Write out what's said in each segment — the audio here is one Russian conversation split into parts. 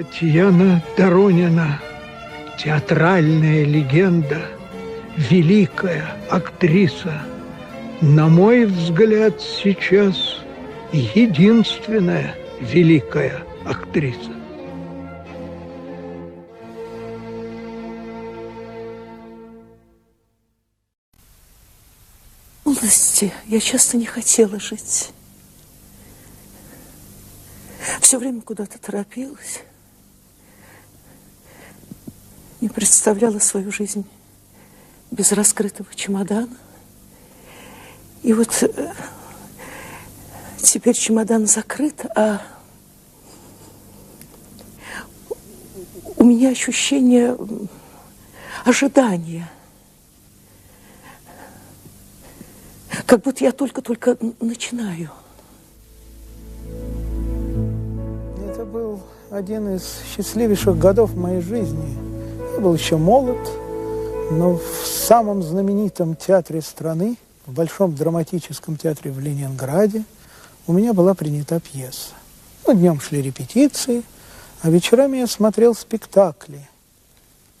Татьяна Доронина, театральная легенда, великая актриса. На мой взгляд, сейчас единственная великая актриса. молодости я часто не хотела жить. Все время куда-то торопилась. Не представляла свою жизнь без раскрытого чемодана. И вот э, теперь чемодан закрыт, а у меня ощущение ожидания – Как будто я только-только начинаю. Это был один из счастливейших годов моей жизни. Я был еще молод, но в самом знаменитом театре страны, в Большом драматическом театре в Ленинграде, у меня была принята пьеса. Ну, днем шли репетиции, а вечерами я смотрел спектакли.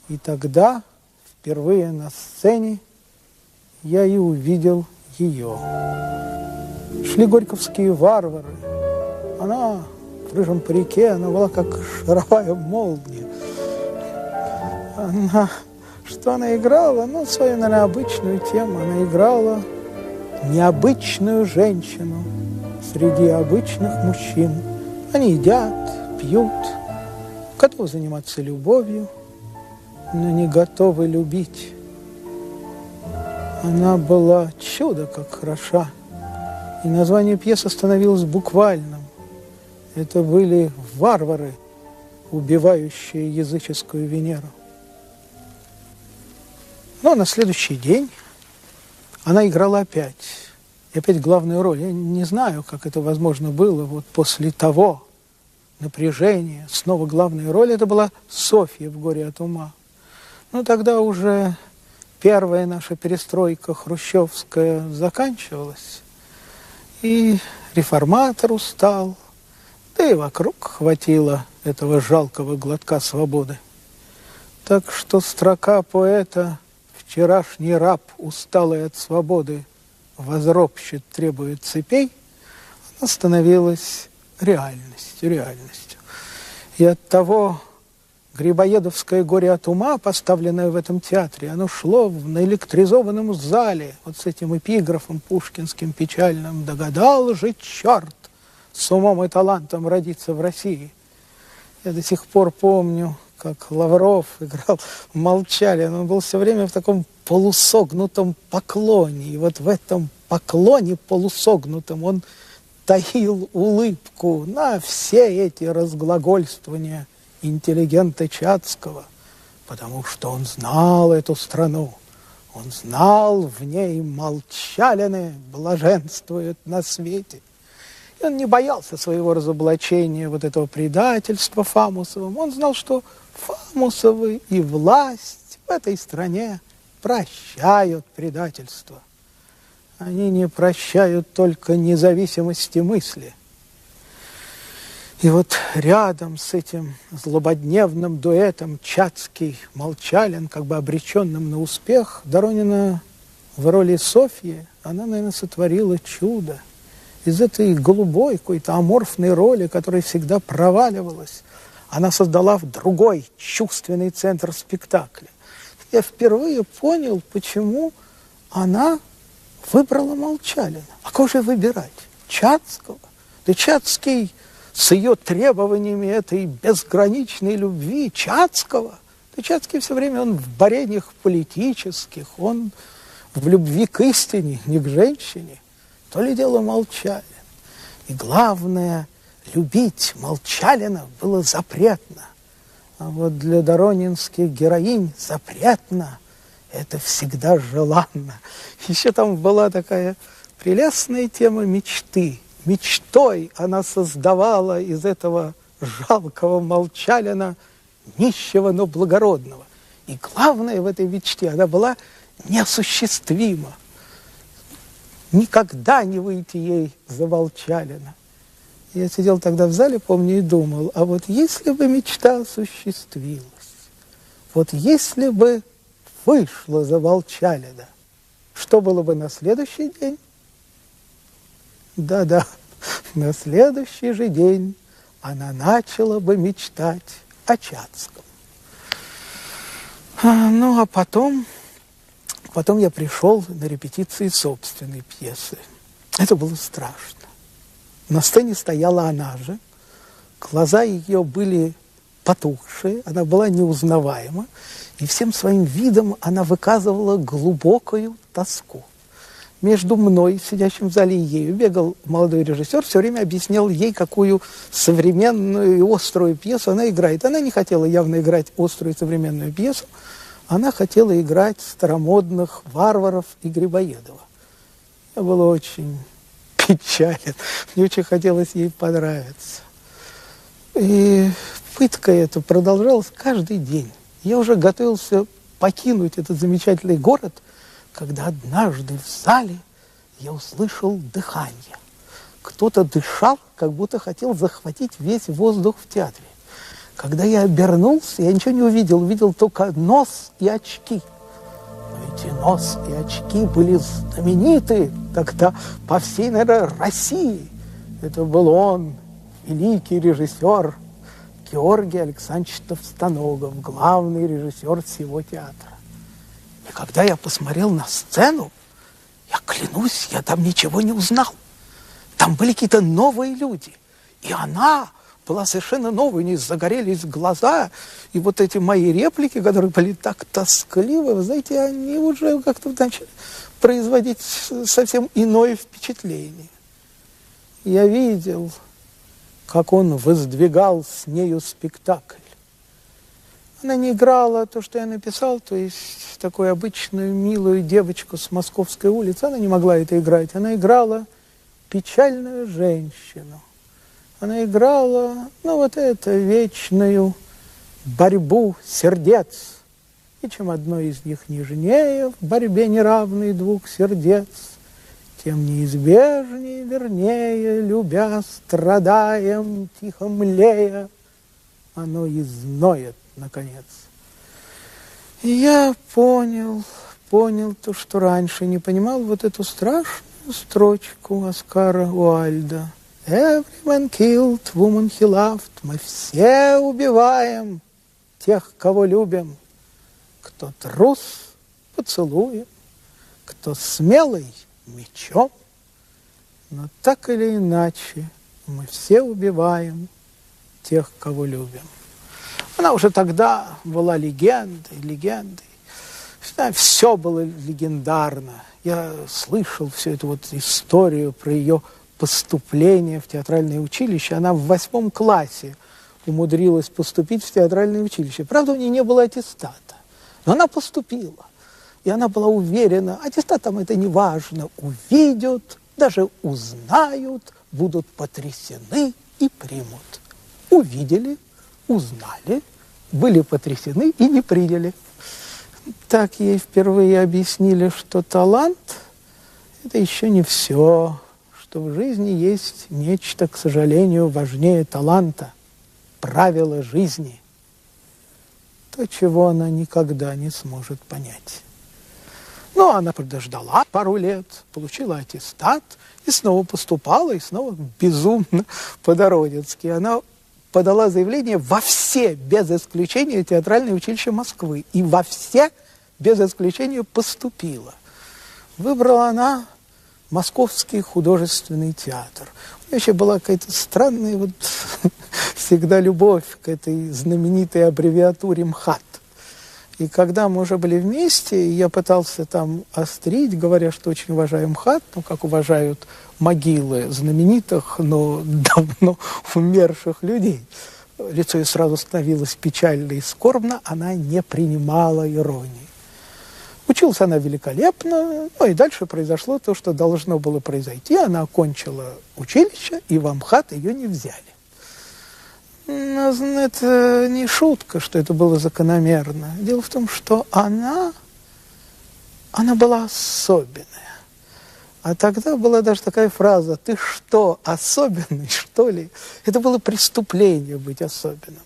И тогда, впервые на сцене, я и увидел ее. Шли горьковские варвары. Она в рыжем парике, она была как шаровая молния. Она, что она играла? Ну, свою, наверное, обычную тему. Она играла необычную женщину среди обычных мужчин. Они едят, пьют, готовы заниматься любовью, но не готовы любить. Она была чудо как хороша. И название пьесы становилось буквальным. Это были варвары, убивающие языческую Венеру. Но на следующий день она играла опять. И опять главную роль. Я не знаю, как это возможно было вот после того напряжения. Снова главная роль. Это была Софья в «Горе от ума». Но тогда уже первая наша перестройка хрущевская заканчивалась, и реформатор устал, да и вокруг хватило этого жалкого глотка свободы. Так что строка поэта «Вчерашний раб, усталый от свободы, возропщет, требует цепей», она становилась реальностью, реальностью. И от того Грибоедовское горе от ума, поставленное в этом театре, оно шло в наэлектризованном зале, вот с этим эпиграфом пушкинским печальным «Догадал же черт с умом и талантом родиться в России». Я до сих пор помню, как Лавров играл Молчалин. Он был все время в таком полусогнутом поклоне. И вот в этом поклоне полусогнутом он таил улыбку на все эти разглагольствования интеллигента Чацкого, потому что он знал эту страну, он знал, в ней молчалины блаженствуют на свете. И он не боялся своего разоблачения, вот этого предательства Фамусовым. Он знал, что Фамусовы и власть в этой стране прощают предательство. Они не прощают только независимости мысли – и вот рядом с этим злободневным дуэтом Чацкий, Молчалин, как бы обреченным на успех, Доронина в роли Софьи, она, наверное, сотворила чудо. Из этой голубой какой-то аморфной роли, которая всегда проваливалась, она создала другой чувственный центр спектакля. Я впервые понял, почему она выбрала Молчалина. А кого же выбирать? Чацкого? Да Чацкий с ее требованиями этой безграничной любви Чацкого. Да Чацкий все время, он в борениях политических, он в любви к истине, не к женщине. То ли дело Молчалин. И главное, любить Молчалина было запретно. А вот для доронинских героинь запретно – это всегда желанно. Еще там была такая прелестная тема мечты – мечтой она создавала из этого жалкого молчалина нищего, но благородного. И главное в этой мечте, она была неосуществима. Никогда не выйти ей за молчалина. Я сидел тогда в зале, помню, и думал, а вот если бы мечта осуществилась, вот если бы вышла за Волчалина, что было бы на следующий день? Да-да, на следующий же день она начала бы мечтать о Чацком. А, ну, а потом, потом я пришел на репетиции собственной пьесы. Это было страшно. На сцене стояла она же. Глаза ее были потухшие, она была неузнаваема, и всем своим видом она выказывала глубокую тоску. Между мной, сидящим в зале, и ею бегал молодой режиссер, все время объяснял ей, какую современную и острую пьесу она играет. Она не хотела явно играть острую современную пьесу, она хотела играть старомодных варваров и Грибоедова. Я был очень печален. Мне очень хотелось ей понравиться. И пытка эта продолжалась каждый день. Я уже готовился покинуть этот замечательный город, когда однажды в зале я услышал дыхание. Кто-то дышал, как будто хотел захватить весь воздух в театре. Когда я обернулся, я ничего не увидел, увидел только нос и очки – эти и очки были знамениты тогда по всей, наверное, России. Это был он, великий режиссер Георгий Александрович Товстоногов, главный режиссер всего театра. И когда я посмотрел на сцену, я клянусь, я там ничего не узнал. Там были какие-то новые люди. И она была совершенно новая, у них загорелись глаза, и вот эти мои реплики, которые были так тоскливы, вы знаете, они уже как-то начали производить совсем иное впечатление. Я видел, как он воздвигал с нею спектакль. Она не играла то, что я написал, то есть такую обычную милую девочку с Московской улицы. Она не могла это играть. Она играла печальную женщину. Она играла, ну, вот это вечную борьбу сердец. И чем одно из них нежнее в борьбе неравной двух сердец, тем неизбежнее, вернее, любя, страдаем, тихо млея, оно изноет, наконец. И я понял, понял то, что раньше не понимал, вот эту страшную строчку Оскара Уальда – Everyone killed, woman he loved. Мы все убиваем тех, кого любим. Кто трус, поцелуем, кто смелый, мечом. Но так или иначе мы все убиваем тех, кого любим. Она уже тогда была легендой, легендой. Все было легендарно. Я слышал всю эту вот историю про ее поступление в театральное училище. Она в восьмом классе умудрилась поступить в театральное училище. Правда, у нее не было аттестата, но она поступила. И она была уверена, аттестатом это не важно, увидят, даже узнают, будут потрясены и примут. Увидели, узнали, были потрясены и не приняли. Так ей впервые объяснили, что талант – это еще не все что в жизни есть нечто, к сожалению, важнее таланта, правила жизни, то, чего она никогда не сможет понять. Но она подождала пару лет, получила аттестат и снова поступала, и снова безумно по-дородецки. Она подала заявление во все, без исключения, театральное училище Москвы. И во все, без исключения, поступила. Выбрала она Московский художественный театр. У меня еще была какая-то странная вот всегда любовь к этой знаменитой аббревиатуре МХАТ. И когда мы уже были вместе, я пытался там острить, говоря, что очень уважаю МХАТ, ну, как уважают могилы знаменитых, но давно умерших людей. Лицо ее сразу становилось печально и скорбно, она не принимала иронии. Училась она великолепно, ну и дальше произошло то, что должно было произойти. Она окончила училище, и в Амхат ее не взяли. Но это не шутка, что это было закономерно. Дело в том, что она, она была особенная. А тогда была даже такая фраза «ты что, особенный, что ли?» Это было преступление быть особенным.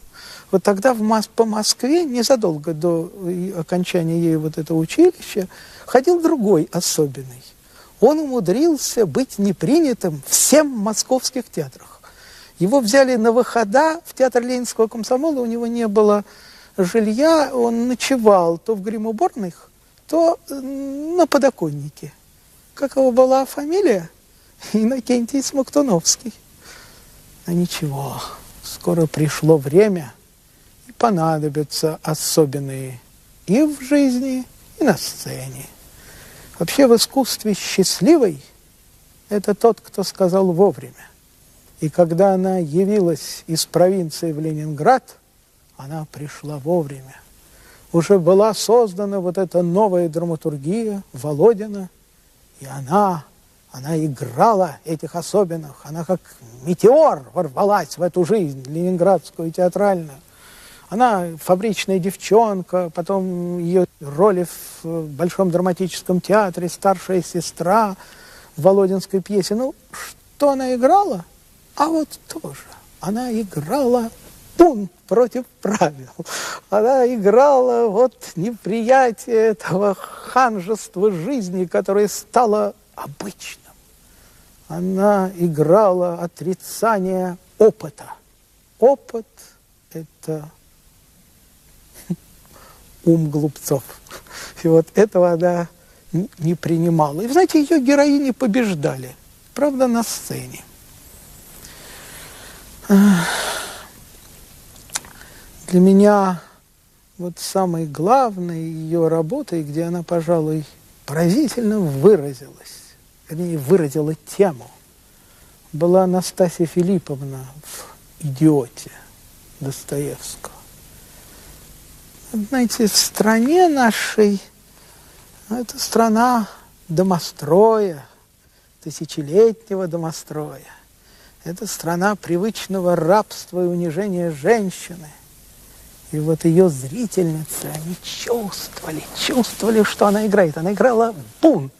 Вот тогда в Мос по Москве, незадолго до окончания ей вот этого училища, ходил другой особенный. Он умудрился быть непринятым всем московских театрах. Его взяли на выхода в театр Ленинского комсомола, у него не было жилья, он ночевал то в гримуборных, то на подоконнике. Как его была фамилия? Иннокентий Смоктуновский. А ничего, скоро пришло время, понадобятся особенные и в жизни, и на сцене. Вообще в искусстве счастливый – это тот, кто сказал вовремя. И когда она явилась из провинции в Ленинград, она пришла вовремя. Уже была создана вот эта новая драматургия Володина, и она, она играла этих особенных, она как метеор ворвалась в эту жизнь ленинградскую театральную. Она фабричная девчонка, потом ее роли в Большом драматическом театре, старшая сестра в Володинской пьесе. Ну, что она играла? А вот тоже. Она играла бунт против правил. Она играла вот неприятие этого ханжества жизни, которое стало обычным. Она играла отрицание опыта. Опыт – это ум глупцов. И вот этого она не принимала. И, знаете, ее героини побеждали. Правда, на сцене. Для меня вот самой главной ее работой, где она, пожалуй, поразительно выразилась, вернее, выразила тему, была Анастасия Филипповна в «Идиоте» Достоевского. Знаете, в стране нашей, это страна домостроя, тысячелетнего домостроя. Это страна привычного рабства и унижения женщины. И вот ее зрительницы, они чувствовали, чувствовали, что она играет. Она играла бунт,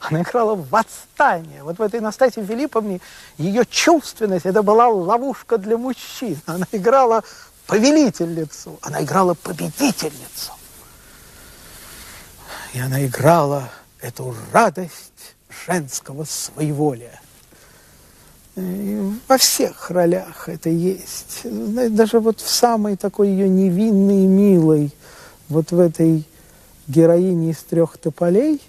она играла восстание. Вот в этой Настасье Филипповне ее чувственность, это была ловушка для мужчин. Она играла повелительницу, она играла победительницу. И она играла эту радость женского своеволия. И во всех ролях это есть. Даже вот в самой такой ее невинной и милой, вот в этой героине из трех тополей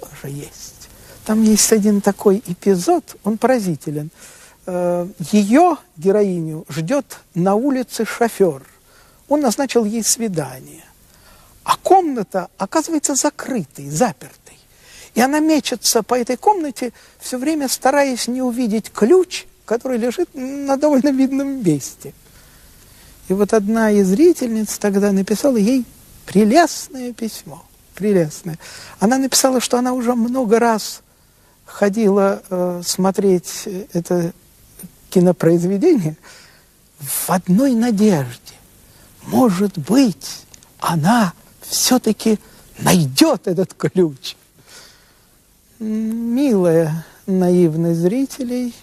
тоже есть. Там есть один такой эпизод, он поразителен – ее, героиню, ждет на улице шофер. Он назначил ей свидание. А комната оказывается закрытой, запертой. И она мечется по этой комнате, все время стараясь не увидеть ключ, который лежит на довольно видном месте. И вот одна из зрительниц тогда написала ей прелестное письмо. Прелестное. Она написала, что она уже много раз ходила э, смотреть это кинопроизведение в одной надежде. Может быть, она все-таки найдет этот ключ. Милая наивность зрителей,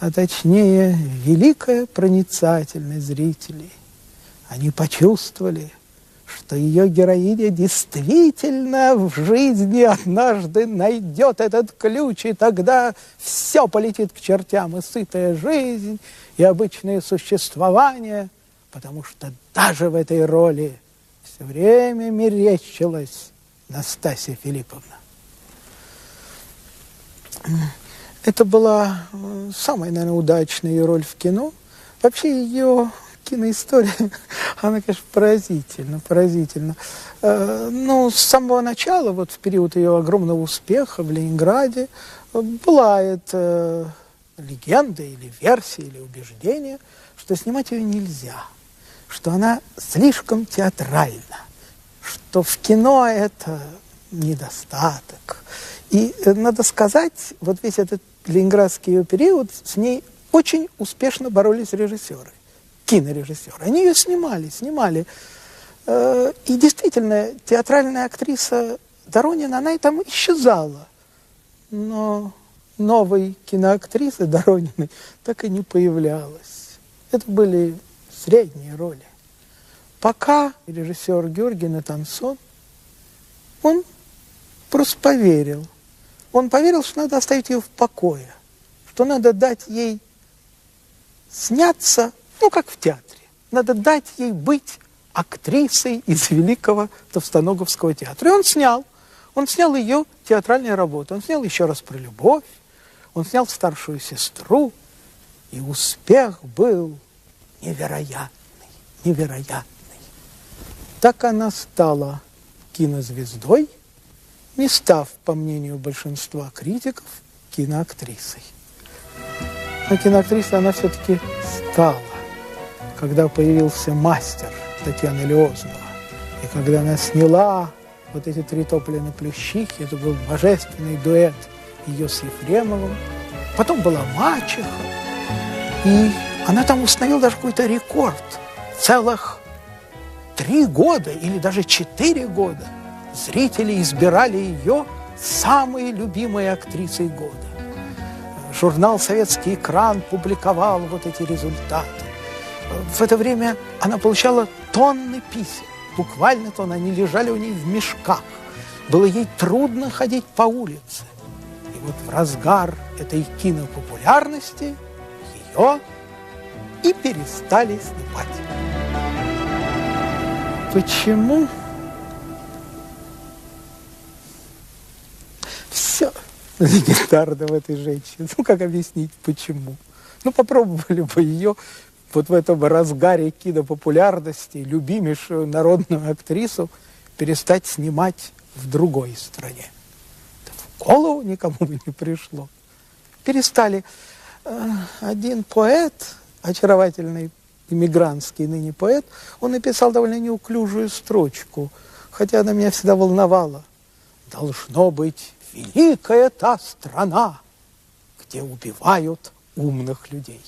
а точнее великая проницательность зрителей. Они почувствовали – что ее героиня действительно в жизни однажды найдет этот ключ, и тогда все полетит к чертям, и сытая жизнь, и обычное существование, потому что даже в этой роли все время мерещилась Настасья Филипповна. Это была э, самая, наверное, удачная роль в кино. Вообще ее киноистория, она, конечно, поразительна, поразительна. Э, ну, с самого начала, вот в период ее огромного успеха в Ленинграде, была эта легенда или версия, или убеждение, что снимать ее нельзя, что она слишком театральна, что в кино это недостаток. И э, надо сказать, вот весь этот ленинградский ее период, с ней очень успешно боролись режиссеры кинорежиссер. Они ее снимали, снимали. Э, и действительно, театральная актриса Доронина, она и там исчезала. но новой киноактрисы Дорониной так и не появлялось. Это были средние роли. Пока режиссер Георгий Натансон, он просто поверил. Он поверил, что надо оставить ее в покое, что надо дать ей сняться, ну, как в театре. Надо дать ей быть актрисой из великого Товстоноговского театра. И он снял. Он снял ее театральные работы. Он снял еще раз про любовь. Он снял старшую сестру. И успех был невероятный, невероятный. Так она стала кинозвездой, не став, по мнению большинства критиков, киноактрисой. Но киноактрисой она все-таки стала, когда появился мастер Татьяны Леознова. И когда она сняла вот эти три тополя на это был божественный дуэт ее с Ефремовым. Потом была мачеха, и она там установила даже какой-то рекорд. Целых три года или даже четыре года зрители избирали ее самой любимой актрисой года. Журнал «Советский экран» публиковал вот эти результаты. В это время она получала тонны писем. Буквально тонны. Они лежали у нее в мешках. Было ей трудно ходить по улице. И вот в разгар этой кинопопулярности ее и перестали снимать. Почему? Все легендарно в этой женщине. Ну, как объяснить, почему? Ну, попробовали бы ее вот в этом разгаре кинопопулярности любимейшую народную актрису перестать снимать в другой стране. Это в голову никому бы не пришло. Перестали. Э, один поэт, очаровательный иммигрантский ныне поэт, он написал довольно неуклюжую строчку, хотя она меня всегда волновала. «Должно быть великая та страна, где убивают умных людей».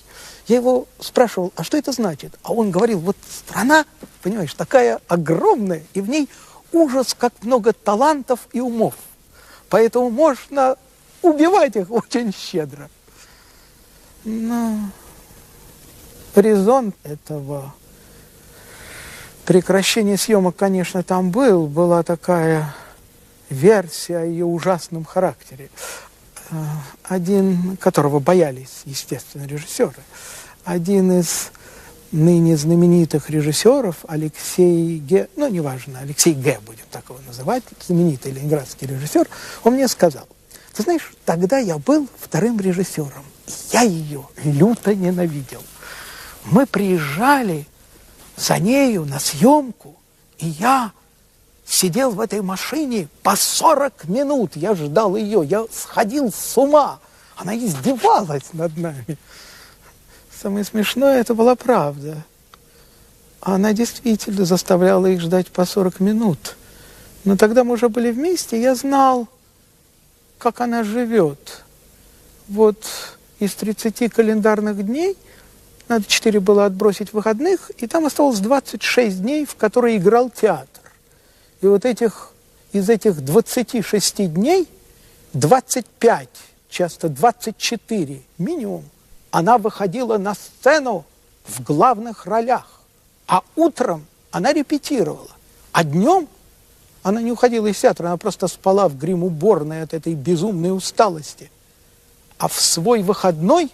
Я его спрашивал, а что это значит? А он говорил, вот страна, понимаешь, такая огромная, и в ней ужас, как много талантов и умов. Поэтому можно убивать их очень щедро. Но резон этого прекращения съемок, конечно, там был. Была такая версия о ее ужасном характере. Э, один, которого боялись, естественно, режиссеры, один из ныне знаменитых режиссеров, Алексей Ге, ну, неважно, Алексей Ге, будем так его называть, знаменитый ленинградский режиссер, он мне сказал, ты знаешь, тогда я был вторым режиссером, я ее люто ненавидел. Мы приезжали за нею на съемку, и я сидел в этой машине по 40 минут. Я ждал ее, я сходил с ума. Она издевалась над нами. Самое смешное, это была правда. Она действительно заставляла их ждать по 40 минут. Но тогда мы уже были вместе, я знал, как она живет. Вот из 30 календарных дней надо 4 было отбросить выходных, и там осталось 26 дней, в которые играл театр. И вот этих, из этих 26 дней 25, часто 24 минимум, она выходила на сцену в главных ролях. А утром она репетировала. А днем она не уходила из театра, она просто спала в грим-уборной от этой безумной усталости. А в свой выходной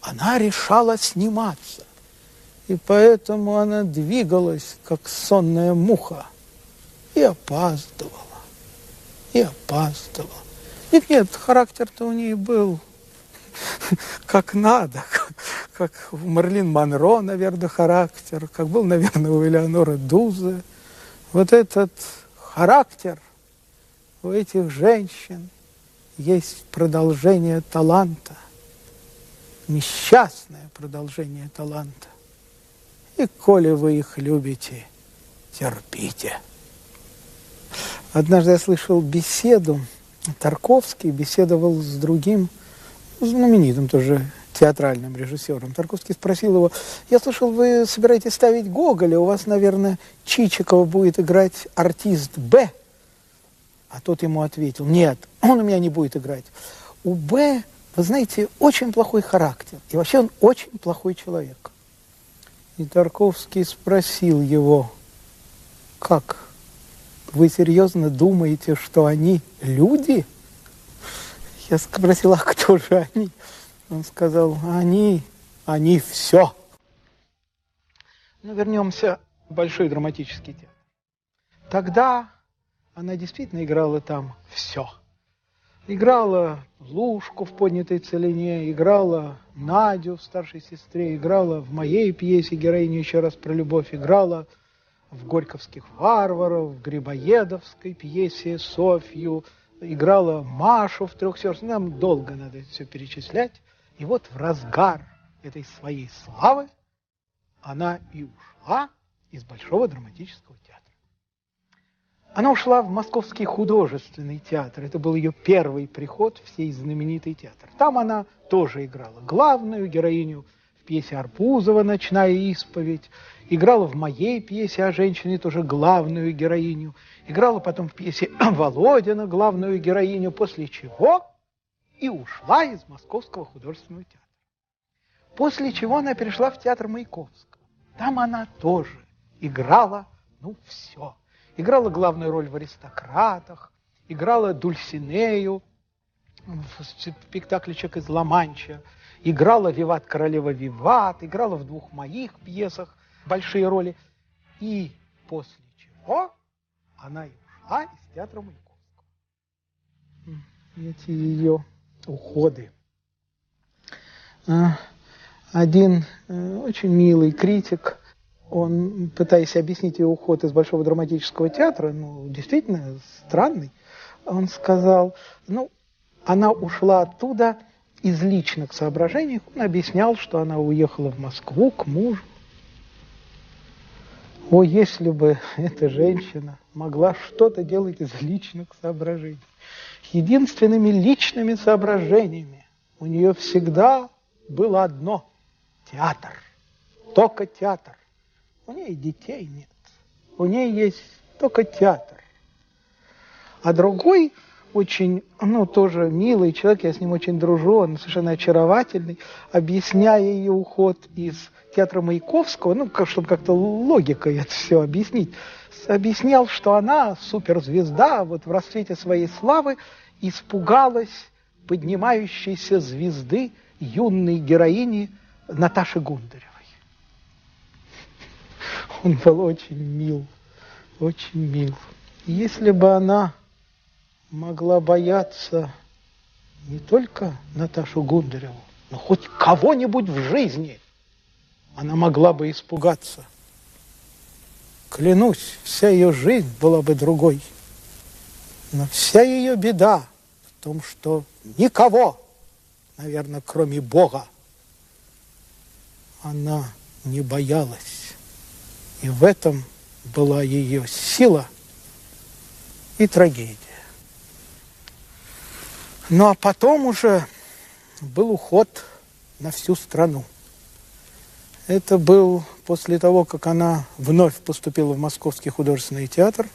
она решала сниматься. И поэтому она двигалась, как сонная муха и опаздывала, и опаздывала. Нет, нет, характер-то у нее был как надо, как у Марлин Монро, наверное, характер, как был, наверное, у Элеоноры Дузы. Вот этот характер у этих женщин есть продолжение таланта, несчастное продолжение таланта. И коли вы их любите, терпите. Однажды я слышал беседу, Тарковский беседовал с другим знаменитым тоже театральным режиссером. Тарковский спросил его, я слышал, вы собираетесь ставить Гоголя, у вас, наверное, Чичикова будет играть артист Б. А тот ему ответил, нет, он у меня не будет играть. У Б, вы знаете, очень плохой характер. И вообще он очень плохой человек. И Тарковский спросил его, как, вы серьезно думаете, что они люди? Я спросил, а кто же они? Он сказал, они, они все. Ну, вернемся в Большой драматический театр. Тогда она действительно играла там все. Играла Лушку в поднятой целине, играла Надю в старшей сестре, играла в моей пьесе героиню еще раз про любовь, играла в Горьковских варваров, в Грибоедовской пьесе Софью, играла Машу в трех сестрах. Нам долго надо все перечислять. И вот в разгар этой своей славы она и ушла из Большого драматического театра. Она ушла в Московский художественный театр. Это был ее первый приход в сей знаменитый театр. Там она тоже играла главную героиню пьесе Арбузова «Ночная исповедь». Играла в моей пьесе о женщине тоже главную героиню. Играла потом в пьесе Володина главную героиню, после чего и ушла из Московского художественного театра. После чего она перешла в театр Маяковского. Там она тоже играла, ну, все – играла главную роль в «Аристократах», играла Дульсинею в спектакле «Человек из Ла-Манча», играла «Виват королева Виват», играла в двух моих пьесах большие роли. И после чего она и ушла из театра Маяковского. Эти ее уходы. А, один э, очень милый критик он, пытаясь объяснить ее уход из Большого драматического театра, ну, действительно странный, он сказал, ну, она ушла оттуда из личных соображений. Он объяснял, что она уехала в Москву к мужу. О, если бы эта женщина могла что-то делать из личных соображений. Единственными личными соображениями у нее всегда было одно – театр. Только театр. У нее детей нет. У нее есть только театр. А другой очень, ну, тоже милый человек, я с ним очень дружу, он совершенно очаровательный, объясняя ее уход из театра Маяковского, ну, как, чтобы как-то логикой это все объяснить, объяснял, что она, суперзвезда, вот в расцвете своей славы, испугалась поднимающейся звезды юной героини Наташи Гундаревой. Он был очень мил, очень мил. Если бы она могла бояться не только Наташу Гундареву, но хоть кого-нибудь в жизни, она могла бы испугаться. Клянусь, вся ее жизнь была бы другой. Но вся ее беда в том, что никого, наверное, кроме Бога, она не боялась. И в этом была ее сила и трагедия. Ну а потом уже был уход на всю страну. Это был после того, как она вновь поступила в Московский художественный театр.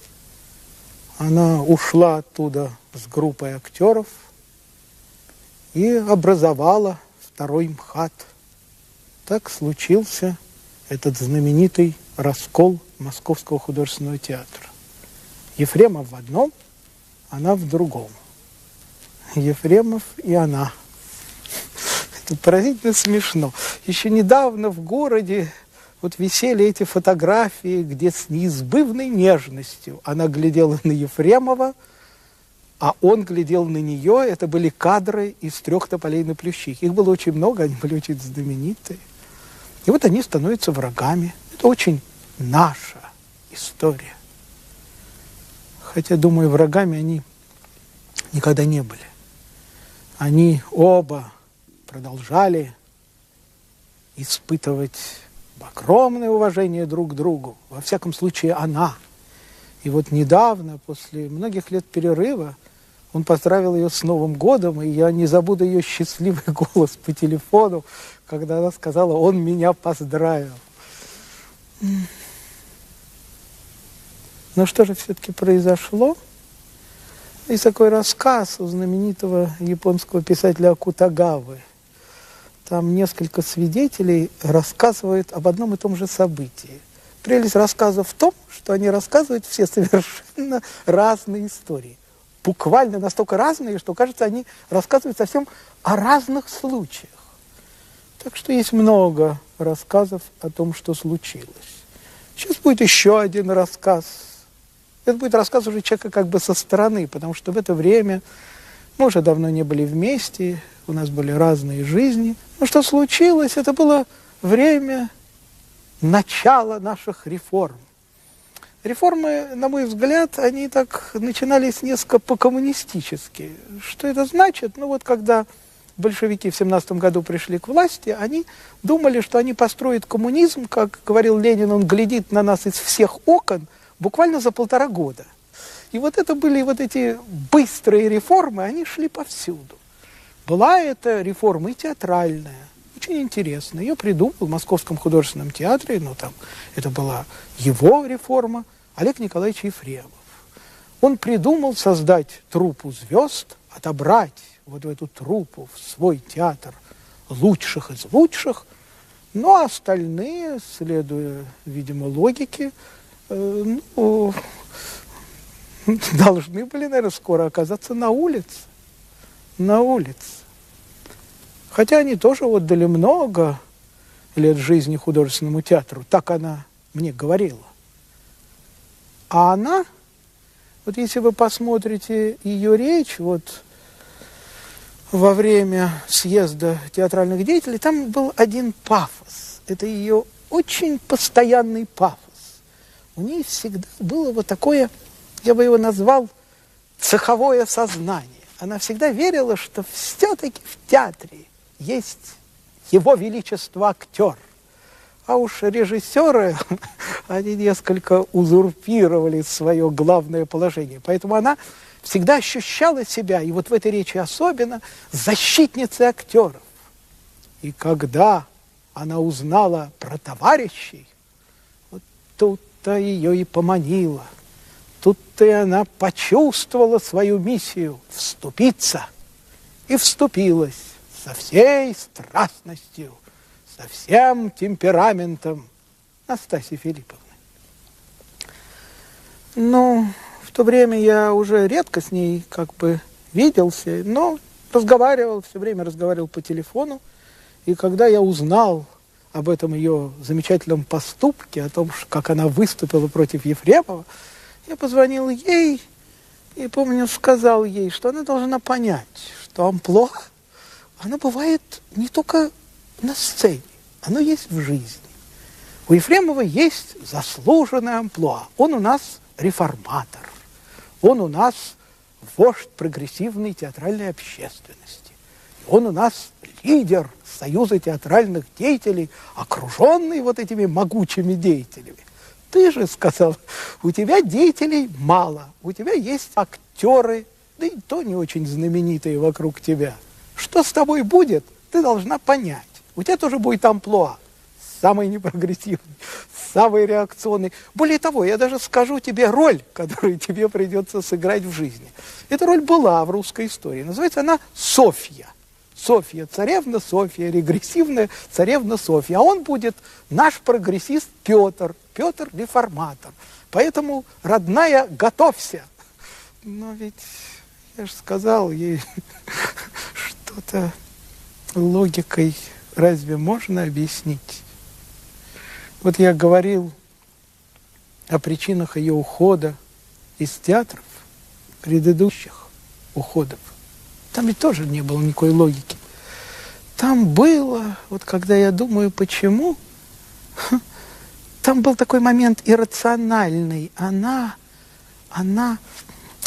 Она ушла оттуда с группой актеров и образовала второй МХАТ. Так случился этот знаменитый раскол Московского художественного театра. Ефремов в одном, она в другом. Ефремов и она. Это поразительно смешно. Еще недавно в городе вот висели эти фотографии, где с неизбывной нежностью она глядела на Ефремова, а он глядел на нее. Это были кадры из трех тополей на плющих. Их было очень много, они были очень знаменитые. И вот они становятся врагами. Это очень наша история. Хотя, думаю, врагами они никогда не были. Они оба продолжали испытывать огромное уважение друг к другу. Во всяком случае, она. И вот недавно, после многих лет перерыва, он поздравил ее с Новым годом, и я не забуду ее счастливый голос по телефону, когда она сказала, он меня поздравил. Но что же все-таки произошло? Есть такой рассказ у знаменитого японского писателя Акутагавы. Там несколько свидетелей рассказывают об одном и том же событии. Прелесть рассказа в том, что они рассказывают все совершенно разные истории. Буквально настолько разные, что, кажется, они рассказывают совсем о разных случаях. Так что есть много рассказов о том, что случилось. Сейчас будет еще один рассказ это будет рассказ уже человека как бы со стороны, потому что в это время мы уже давно не были вместе, у нас были разные жизни. Но что случилось, это было время начала наших реформ. Реформы, на мой взгляд, они так начинались несколько по-коммунистически. Что это значит? Ну вот когда большевики в 17 году пришли к власти, они думали, что они построят коммунизм, как говорил Ленин, он глядит на нас из всех окон – буквально за полтора года. И вот это были вот эти быстрые реформы, они шли повсюду. Была эта реформа и театральная, очень интересная. Ее придумал в Московском художественном театре, но там это была его реформа, Олег Николаевич Ефремов. Он придумал создать труппу звезд, отобрать вот в эту труппу, в свой театр лучших из лучших, ну а остальные, следуя, видимо, логике, ну, должны были, наверное, скоро оказаться на улице. На улице. Хотя они тоже отдали много лет жизни художественному театру. Так она мне говорила. А она, вот если вы посмотрите ее речь, вот во время съезда театральных деятелей, там был один пафос. Это ее очень постоянный пафос у ней всегда было вот такое, я бы его назвал, цеховое сознание. Она всегда верила, что все-таки в театре есть его величество актер. А уж режиссеры, они несколько узурпировали свое главное положение. Поэтому она всегда ощущала себя, и вот в этой речи особенно, защитницей актеров. И когда она узнала про товарищей, вот тут тут-то ее и поманило. Тут-то и она почувствовала свою миссию – вступиться. И вступилась со всей страстностью, со всем темпераментом Настасьи Филипповны. Ну, в то время я уже редко с ней как бы виделся, но разговаривал, все время разговаривал по телефону. И когда я узнал об этом ее замечательном поступке, о том, как она выступила против Ефремова, я позвонил ей и, помню, сказал ей, что она должна понять, что амплуа, оно бывает не только на сцене, оно есть в жизни. У Ефремова есть заслуженное амплуа. Он у нас реформатор. Он у нас вождь прогрессивной театральной общественности. Он у нас лидер Союза театральных деятелей, окруженный вот этими могучими деятелями. Ты же сказал, у тебя деятелей мало, у тебя есть актеры, да и то не очень знаменитые вокруг тебя. Что с тобой будет, ты должна понять. У тебя тоже будет амплуа, самый непрогрессивный, самый реакционный. Более того, я даже скажу тебе роль, которую тебе придется сыграть в жизни. Эта роль была в русской истории. Называется она «Софья». Софья царевна Софья, регрессивная царевна Софья. А он будет наш прогрессист Петр, Петр реформатор. Поэтому, родная, готовься. Но ведь я же сказал ей что-то логикой разве можно объяснить? Вот я говорил о причинах ее ухода из театров, предыдущих уходов. Там ведь тоже не было никакой логики. Там было, вот когда я думаю, почему, там был такой момент иррациональный. Она, она,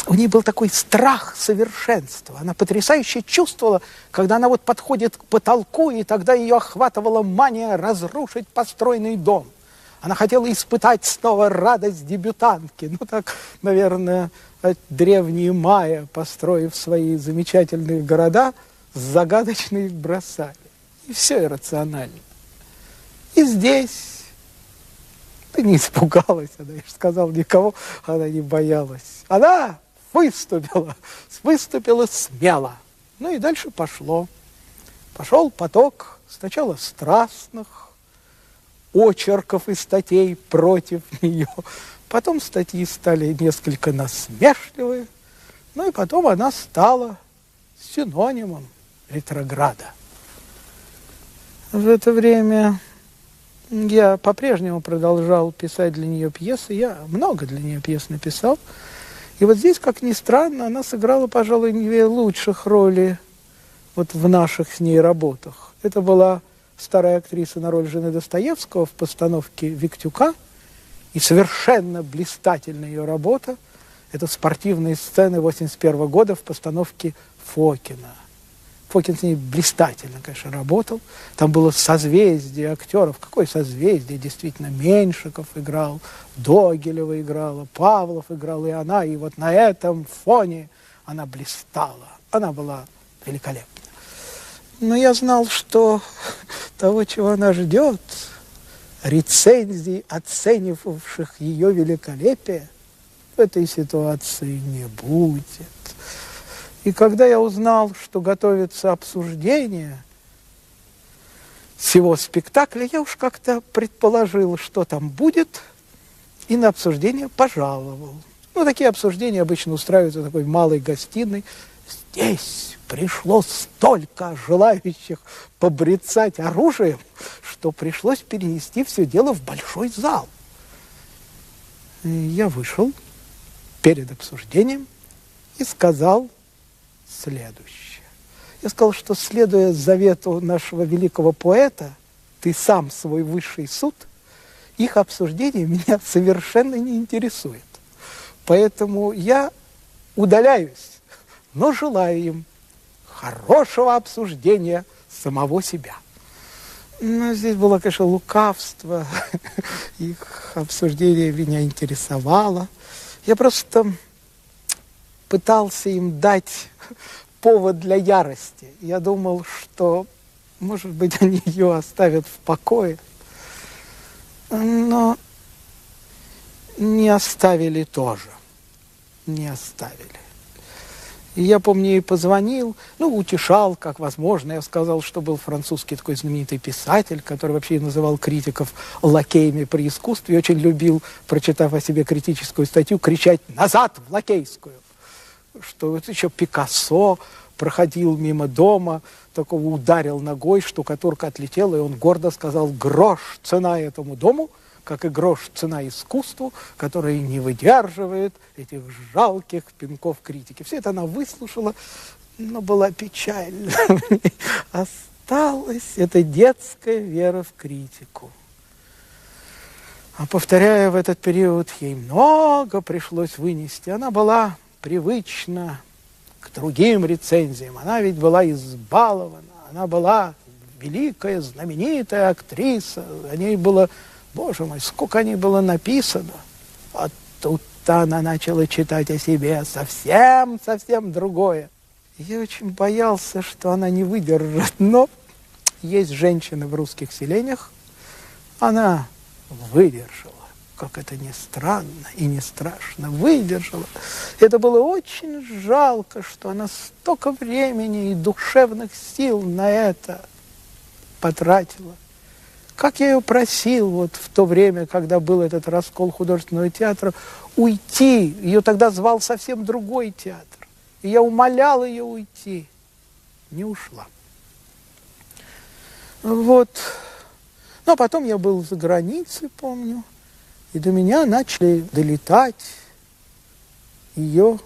у нее был такой страх совершенства. Она потрясающе чувствовала, когда она вот подходит к потолку, и тогда ее охватывала мания разрушить построенный дом. Она хотела испытать снова радость дебютантки. Ну так, наверное, древние майя, построив свои замечательные города, загадочно их бросали. И все иррационально. И здесь ты не испугалась, она я же сказал, никого она не боялась. Она выступила, выступила смело. Ну и дальше пошло. Пошел поток сначала страстных очерков и статей против нее. Потом статьи стали несколько насмешливые. Ну и потом она стала синонимом ретрограда. В это время я по-прежнему продолжал писать для нее пьесы. Я много для нее пьес написал. И вот здесь, как ни странно, она сыграла, пожалуй, две лучших роли вот в наших с ней работах. Это была старая актриса на роль жены Достоевского в постановке «Виктюка», и совершенно блистательная ее работа – это спортивные сцены 81 года в постановке Фокина – Фокин с ней блистательно, конечно, работал. Там было созвездие актеров. Какое созвездие? Действительно, Меньшиков играл, Догилева играла, Павлов играл, и она. И вот на этом фоне она блистала. Она была великолепна. Но я знал, что того, чего она ждет, рецензий, оценивавших ее великолепие, в этой ситуации не будет. И когда я узнал, что готовится обсуждение всего спектакля, я уж как-то предположил, что там будет, и на обсуждение пожаловал. Ну, такие обсуждения обычно устраиваются в такой малой гостиной. Здесь пришло столько желающих побрецать оружием, что пришлось перенести все дело в большой зал. И я вышел перед обсуждением и сказал следующее. Я сказал, что следуя завету нашего великого поэта, ты сам свой высший суд, их обсуждение меня совершенно не интересует. Поэтому я удаляюсь, но желаю им хорошего обсуждения самого себя. Но здесь было, конечно, лукавство, их обсуждение меня интересовало. Я просто пытался им дать повод для ярости. Я думал, что, может быть, они ее оставят в покое. Но не оставили тоже. Не оставили. И я, помню, ей позвонил, ну, утешал, как возможно. Я сказал, что был французский такой знаменитый писатель, который вообще называл критиков лакеями при искусстве, и очень любил, прочитав о себе критическую статью, кричать «назад в лакейскую» что вот еще Пикассо проходил мимо дома, такого ударил ногой, штукатурка отлетела, и он гордо сказал, грош цена этому дому, как и грош цена искусству, которое не выдерживает этих жалких пинков критики. Все это она выслушала, но была печальна. Осталась эта детская вера в критику. А повторяя в этот период, ей много пришлось вынести. Она была привычна к другим рецензиям. Она ведь была избалована, она была великая, знаменитая актриса. О ней было, боже мой, сколько о ней было написано. А тут-то она начала читать о себе совсем, совсем другое. Я очень боялся, что она не выдержит, но есть женщины в русских селениях, она выдержала как это не странно и не страшно, выдержала. Это было очень жалко, что она столько времени и душевных сил на это потратила. Как я ее просил вот в то время, когда был этот раскол художественного театра, уйти. Ее тогда звал совсем другой театр. И я умолял ее уйти. Не ушла. Вот. Ну, а потом я был за границей, помню. И до меня начали долетать ее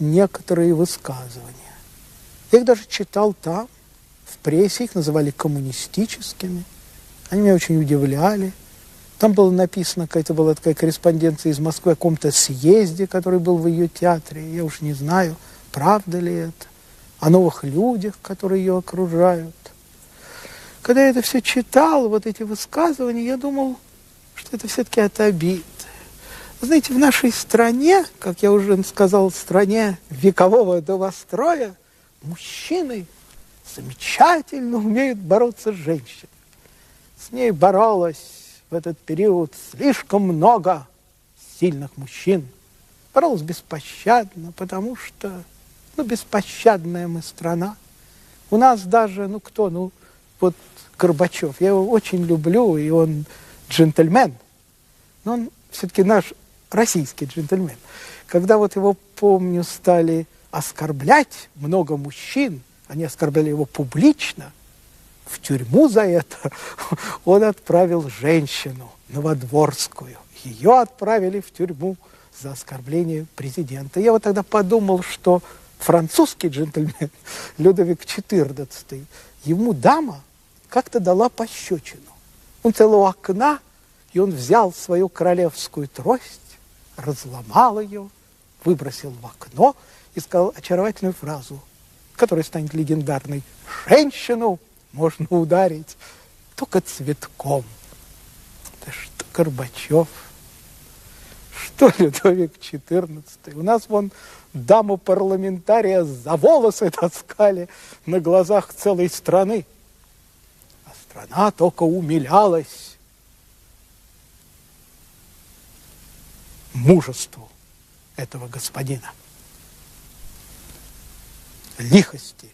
некоторые высказывания. Я их даже читал там, в прессе, их называли коммунистическими. Они меня очень удивляли. Там было написано, какая-то была такая корреспонденция из Москвы о каком-то съезде, который был в ее театре. Я уж не знаю, правда ли это. О новых людях, которые ее окружают. Когда я это все читал, вот эти высказывания, я думал, что это все-таки от обид. Знаете, в нашей стране, как я уже сказал, стране векового домостроя, мужчины замечательно умеют бороться с женщиной. С ней боролось в этот период слишком много сильных мужчин. боролась беспощадно, потому что, ну, беспощадная мы страна. У нас даже, ну, кто, ну, вот Горбачев, я его очень люблю, и он джентльмен, но он все-таки наш российский джентльмен. Когда вот его, помню, стали оскорблять много мужчин, они оскорбляли его публично, в тюрьму за это он отправил женщину Новодворскую. Ее отправили в тюрьму за оскорбление президента. Я вот тогда подумал, что французский джентльмен Людовик XIV, ему дама как-то дала пощечину. Он целого окна, и он взял свою королевскую трость, разломал ее, выбросил в окно и сказал очаровательную фразу, которая станет легендарной. «Женщину можно ударить только цветком». Это что Горбачев, что Людовик XIV. У нас вон даму парламентария за волосы таскали на глазах целой страны. А страна только умилялась мужеству этого господина, лихости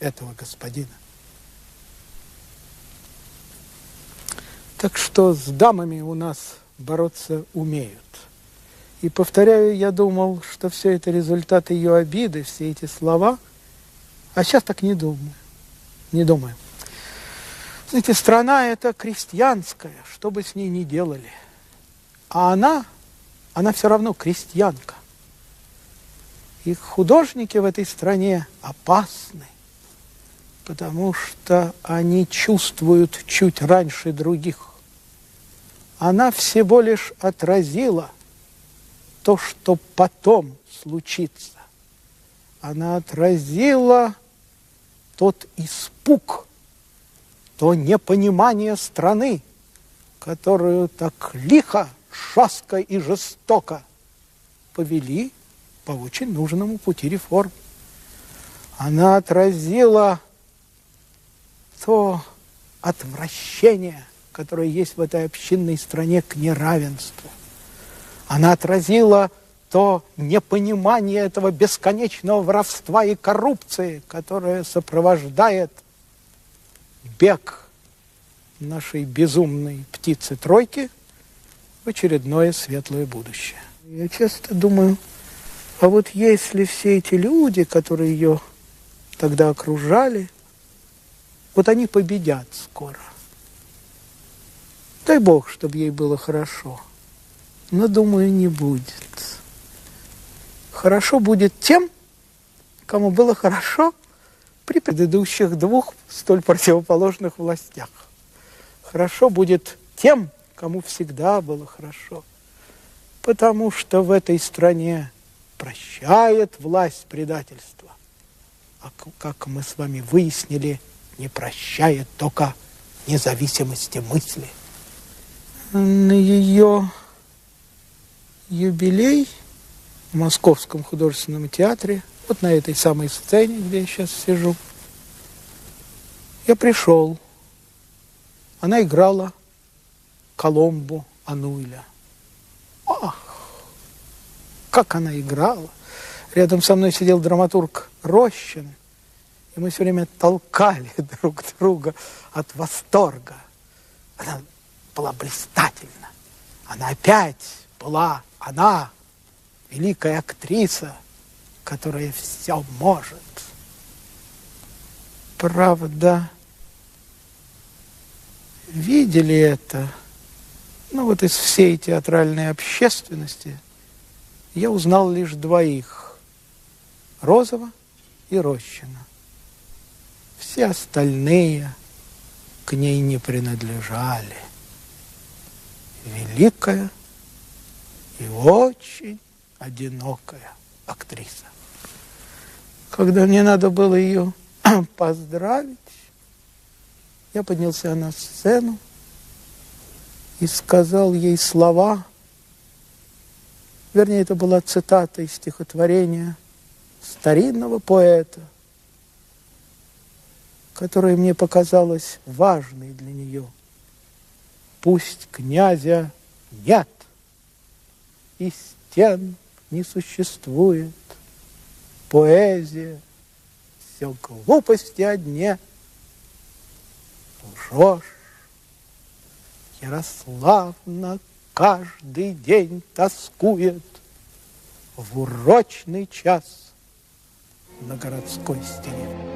этого господина. Так что с дамами у нас бороться умеют. И повторяю, я думал, что все это результат ее обиды, все эти слова, а сейчас так не думаю. Не думаю. Знаете, страна это крестьянская, что бы с ней ни делали. А она она все равно крестьянка. И художники в этой стране опасны, потому что они чувствуют чуть раньше других. Она всего лишь отразила то, что потом случится. Она отразила тот испуг, то непонимание страны, которую так лихо жестко и жестоко повели по очень нужному пути реформ. Она отразила то отвращение, которое есть в этой общинной стране к неравенству. Она отразила то непонимание этого бесконечного воровства и коррупции, которое сопровождает бег нашей безумной птицы-тройки – в очередное светлое будущее. Я часто думаю, а вот если все эти люди, которые ее тогда окружали, вот они победят скоро. Дай Бог, чтобы ей было хорошо. Но, думаю, не будет. Хорошо будет тем, кому было хорошо при предыдущих двух столь противоположных властях. Хорошо будет тем, кому всегда было хорошо. Потому что в этой стране прощает власть предательства. А как мы с вами выяснили, не прощает только независимости мысли. На ее юбилей в Московском художественном театре, вот на этой самой сцене, где я сейчас сижу, я пришел. Она играла Коломбу Ануиля. Ах, как она играла! Рядом со мной сидел драматург Рощин, и мы все время толкали друг друга от восторга. Она была блистательна. Она опять была она, великая актриса, которая все может. Правда, видели это ну вот из всей театральной общественности я узнал лишь двоих – Розова и Рощина. Все остальные к ней не принадлежали. Великая и очень одинокая актриса. Когда мне надо было ее поздравить, я поднялся на сцену, и сказал ей слова, вернее, это была цитата из стихотворения старинного поэта, которая мне показалась важной для нее. Пусть князя нет, и стен не существует. Поэзия все глупости одни. Лжешь, Ярославна каждый день тоскует в урочный час на городской стене.